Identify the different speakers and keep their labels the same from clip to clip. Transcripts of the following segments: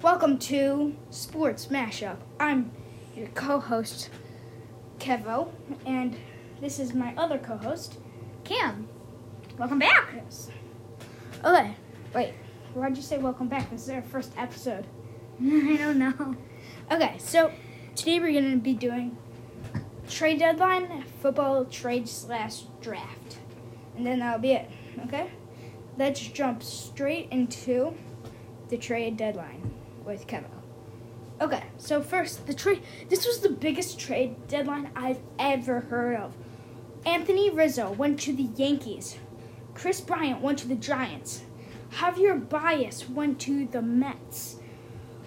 Speaker 1: Welcome to Sports Mashup. I'm your co-host Kevo, and this is my other co-host
Speaker 2: Cam, welcome back.
Speaker 1: Yes. Okay, wait. Why'd you say welcome back? This is our first episode.
Speaker 2: I don't know.
Speaker 1: Okay, so today we're gonna be doing trade deadline, football trade slash draft, and then that'll be it. Okay, let's jump straight into the trade deadline with Kevin. Okay, so first the trade. This was the biggest trade deadline I've ever heard of. Anthony Rizzo went to the Yankees. Kris Bryant went to the Giants. Javier Baez went to the Mets.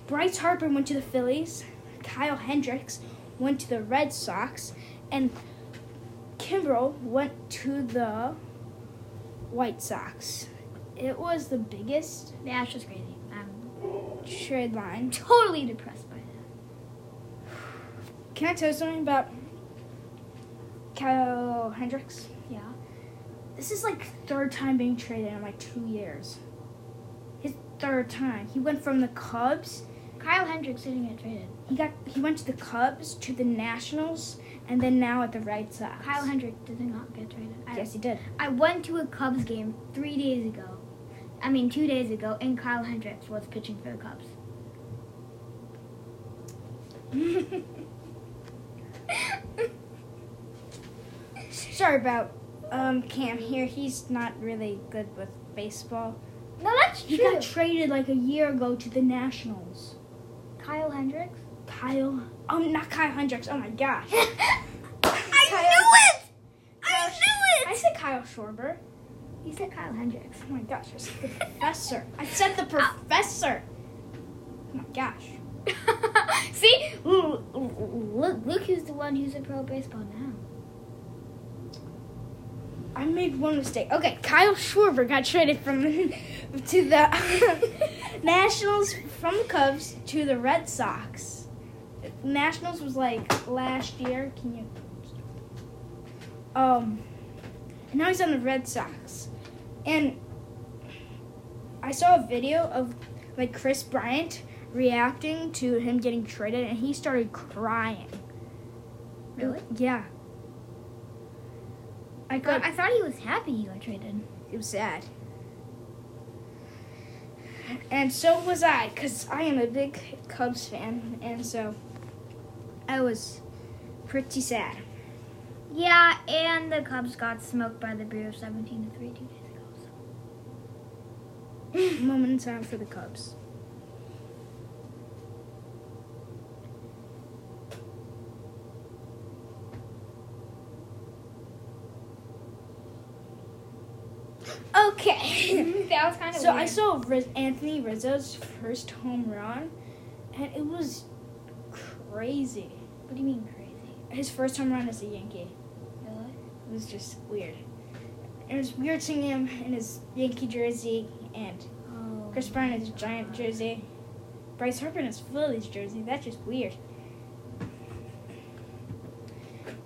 Speaker 1: Bryce Harper went to the Phillies. Kyle Hendricks went to the Red Sox. And Kimbrel went to the White Sox. It was the biggest
Speaker 2: Yeah, it's just crazy. I'm
Speaker 1: trade line.
Speaker 2: totally depressed by that.
Speaker 1: Can I tell you something about Kyle Hendricks?
Speaker 2: Yeah.
Speaker 1: This is like third time being traded in like two years. His third time. He went from the Cubs.
Speaker 2: Kyle Hendricks didn't get traded.
Speaker 1: He got he went to the Cubs to the Nationals and then now at the Red Sox.
Speaker 2: Kyle Hendricks did not get traded. I,
Speaker 1: Yes, he did.
Speaker 2: I went to a Cubs game three days ago. I mean, two days ago, and Kyle Hendricks was pitching for the Cubs.
Speaker 1: Sorry about um, Cam here. He's not really good with baseball.
Speaker 2: no, that's
Speaker 1: He
Speaker 2: true.
Speaker 1: got traded like a year ago to the Nationals.
Speaker 2: Kyle Hendricks.
Speaker 1: Kyle, oh, not Kyle Hendricks. Oh my gosh.
Speaker 2: I
Speaker 1: Kyle-
Speaker 2: knew it. I
Speaker 1: Kyle-
Speaker 2: knew it.
Speaker 1: I said Kyle Schwarber.
Speaker 2: You said Kyle Hendricks.
Speaker 1: Oh my gosh, I said the professor. I said the professor. Oh my gosh.
Speaker 2: See, look, look who's the one who's a pro baseball now.
Speaker 1: I made one mistake. Okay, Kyle Schwarber got traded from to the Nationals from the Cubs to the Red Sox. Nationals was like last year. Can you? Um, and now he's on the Red Sox, and I saw a video of like Kris Bryant reacting to him getting traded, and he started crying.
Speaker 2: Really?
Speaker 1: Yeah. I
Speaker 2: thought, I thought he was happy he got traded.
Speaker 1: He was sad. And so was I, because I am a big Cubs fan, and so I was pretty sad.
Speaker 2: Yeah, and the Cubs got smoked by the Brewers 17 to 3 two days ago. So.
Speaker 1: Moment in time for the Cubs. Okay.
Speaker 2: that was kind of
Speaker 1: so
Speaker 2: weird.
Speaker 1: I saw Riz- Anthony Rizzo's first home run, and it was crazy.
Speaker 2: What do you mean crazy?
Speaker 1: His first home run as a Yankee.
Speaker 2: Really?
Speaker 1: It was just weird. It was weird seeing him in his Yankee jersey and
Speaker 2: Oh.
Speaker 1: Kris Bryant in his Giant jersey. Bryce Harper in his Phillies jersey. That's just weird.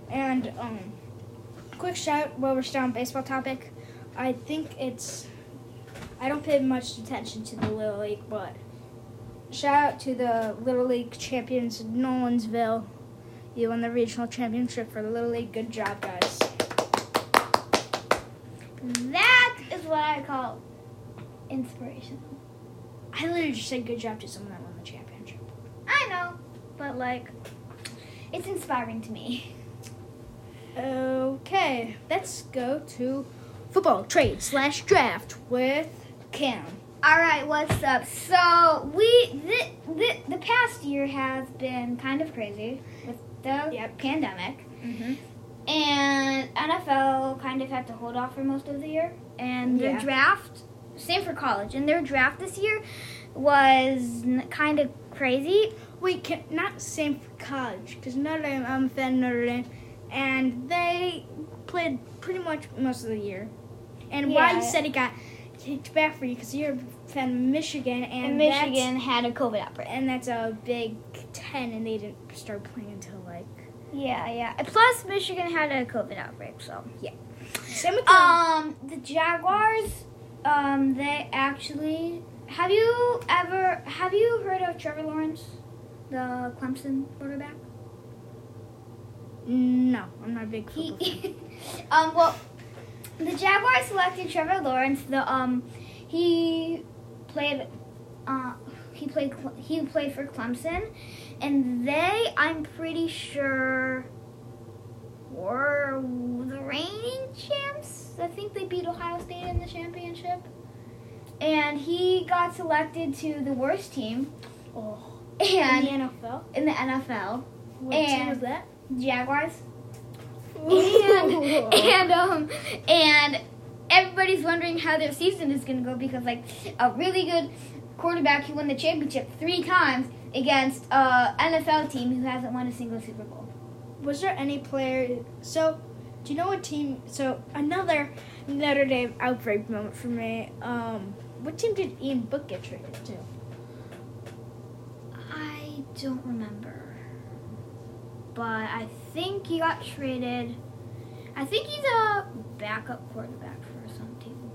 Speaker 1: And um, quick shout while we're still on baseball topic. I think it's. I don't pay much attention to the Little League, but shout out to the Little League champions Nolensville. You won the regional championship for the Little League. Good job, guys.
Speaker 2: That is what I call inspirational.
Speaker 1: I literally just said good job to someone that won the championship.
Speaker 2: I know, but like, it's inspiring to me.
Speaker 1: Okay, let's go to football trade slash draft with Cam.
Speaker 2: All right, what's up? So we the, the the past year has been kind of crazy with the
Speaker 1: Yep.
Speaker 2: pandemic,
Speaker 1: Mm-hmm.
Speaker 2: and NFL kind of had to hold off for most of the year. And their
Speaker 1: Yeah.
Speaker 2: draft, same for college, and their draft this year was kind of crazy.
Speaker 1: Wait, can, not same for college because Notre Dame. I'm a fan of Notre Dame, and they played pretty much most of the year. And why you said it got kicked back for you because you're a fan of Michigan, and,
Speaker 2: And Michigan had a COVID outbreak.
Speaker 1: and that's a Big Ten, and they didn't start playing until like
Speaker 2: Yeah, yeah. Plus, Michigan had a COVID outbreak, so. Yeah.
Speaker 1: Same with the
Speaker 2: Um, the Jaguars, um, they actually. Have you ever have you heard of Trevor Lawrence, the Clemson quarterback?
Speaker 1: No, I'm not a big
Speaker 2: He,
Speaker 1: fan.
Speaker 2: um, well, the Jaguars selected Trevor Lawrence. The um, he played, uh, he played he played for Clemson, and they, I'm pretty sure, were the reigning champs. I think they beat Ohio State in the championship, and he got selected to the worst team,
Speaker 1: Oh,
Speaker 2: and
Speaker 1: in the NFL.
Speaker 2: in the NFL,
Speaker 1: What team
Speaker 2: And-
Speaker 1: was that?
Speaker 2: Jaguars. And and um and everybody's wondering how their season is going to go because like a really good quarterback who won the championship three times against a NFL team who hasn't won a single Super Bowl.
Speaker 1: was there any player? So, do you know what team? So another Notre Dame outbreak moment for me. Um, what team did Ian Book get traded to?
Speaker 2: I don't remember, but I think he got traded. I think he's a backup quarterback for some team.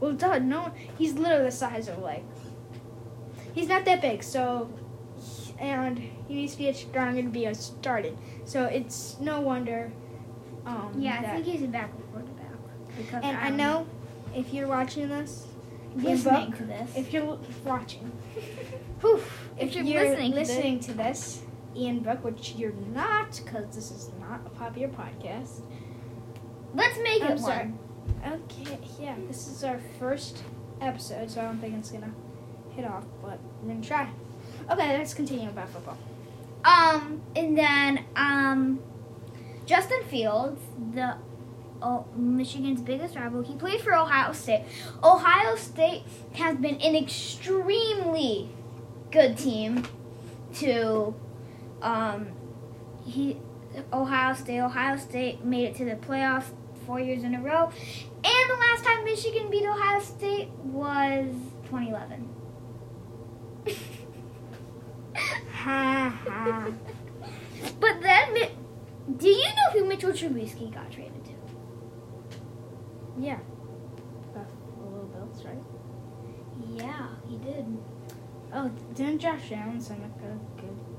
Speaker 1: Well, duh, no, he's literally the size of like. He's not that big, so, and he needs to get stronger to be a started. So it's no wonder. Um,
Speaker 2: Yeah, I think he's a backup quarterback. Because
Speaker 1: And I
Speaker 2: um,
Speaker 1: know if you're watching this,
Speaker 2: listening
Speaker 1: Buck,
Speaker 2: to this.
Speaker 1: if you're watching,
Speaker 2: Whew, if, you're, listening,
Speaker 1: listening to this, Ian Book, which you're not, because this is not a popular podcast.
Speaker 2: let's make
Speaker 1: I'm
Speaker 2: it
Speaker 1: sorry.
Speaker 2: one.
Speaker 1: Okay, yeah, this is our first episode, so I don't think it's gonna hit off, but we're gonna try. Okay, let's continue about football.
Speaker 2: Um, and then um, Justin Fields, the oh, Michigan's biggest rival, he played for Ohio State. Ohio State has been an extremely good team to um, he Ohio State. Ohio State made it to the playoffs four years in a row, and the last time Michigan beat Ohio State was 2011.
Speaker 1: Ha ha.
Speaker 2: But then, do you know who Mitchell Trubisky got traded to?
Speaker 1: Yeah. Buffalo Bills, right?
Speaker 2: Yeah, he did.
Speaker 1: Oh, didn't Josh Allen sign like a good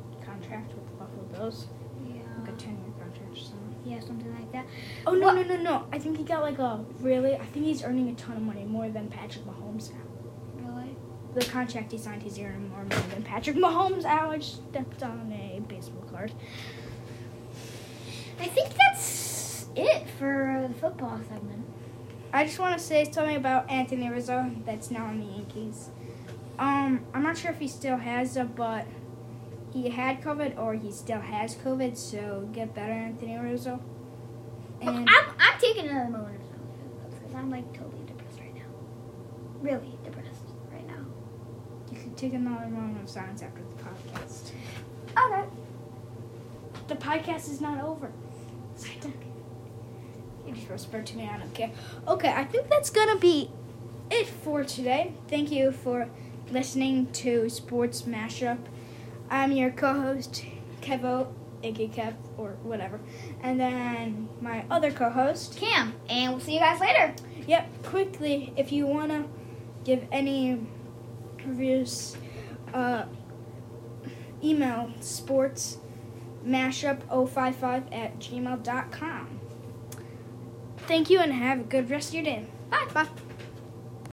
Speaker 1: contract with the Buffalo Bills? Yeah. Like a 10 year contract or something?
Speaker 2: yeah, something like that.
Speaker 1: Oh, no,
Speaker 2: Well-
Speaker 1: no, no, no. I think he got like a really, I think he's earning a ton of money, more than Patrick Mahomes now.
Speaker 2: Really?
Speaker 1: The contract he signed, he's earning more money than Patrick Mahomes. Ow, I stepped on a baseball card.
Speaker 2: I think that's it for the football segment.
Speaker 1: I just want to say something about Anthony Rizzo that's now on the Yankees. Um, I'm not sure if he still has it, but he had COVID or he still has COVID, so get better, Anthony Rizzo.
Speaker 2: Oh, Look,
Speaker 1: And
Speaker 2: I'm, I'm taking another moment of silence because I'm like totally depressed right now. Really depressed right now.
Speaker 1: you could take another moment of silence after the podcast.
Speaker 2: Okay.
Speaker 1: The podcast is not over. You just whispered to me, I don't care. Okay, I think that's gonna be it for today. Thank you for listening to Sports Mashup. I'm your co-host, Kevo, aka Kev, or whatever. And then my other co-host.
Speaker 2: Cam, and we'll see you guys later.
Speaker 1: Yep, quickly, if you wanna give any reviews, uh, email sports mashup055 at gmail.com. Thank you and have a good rest of your day.
Speaker 2: Bye.
Speaker 1: Bye.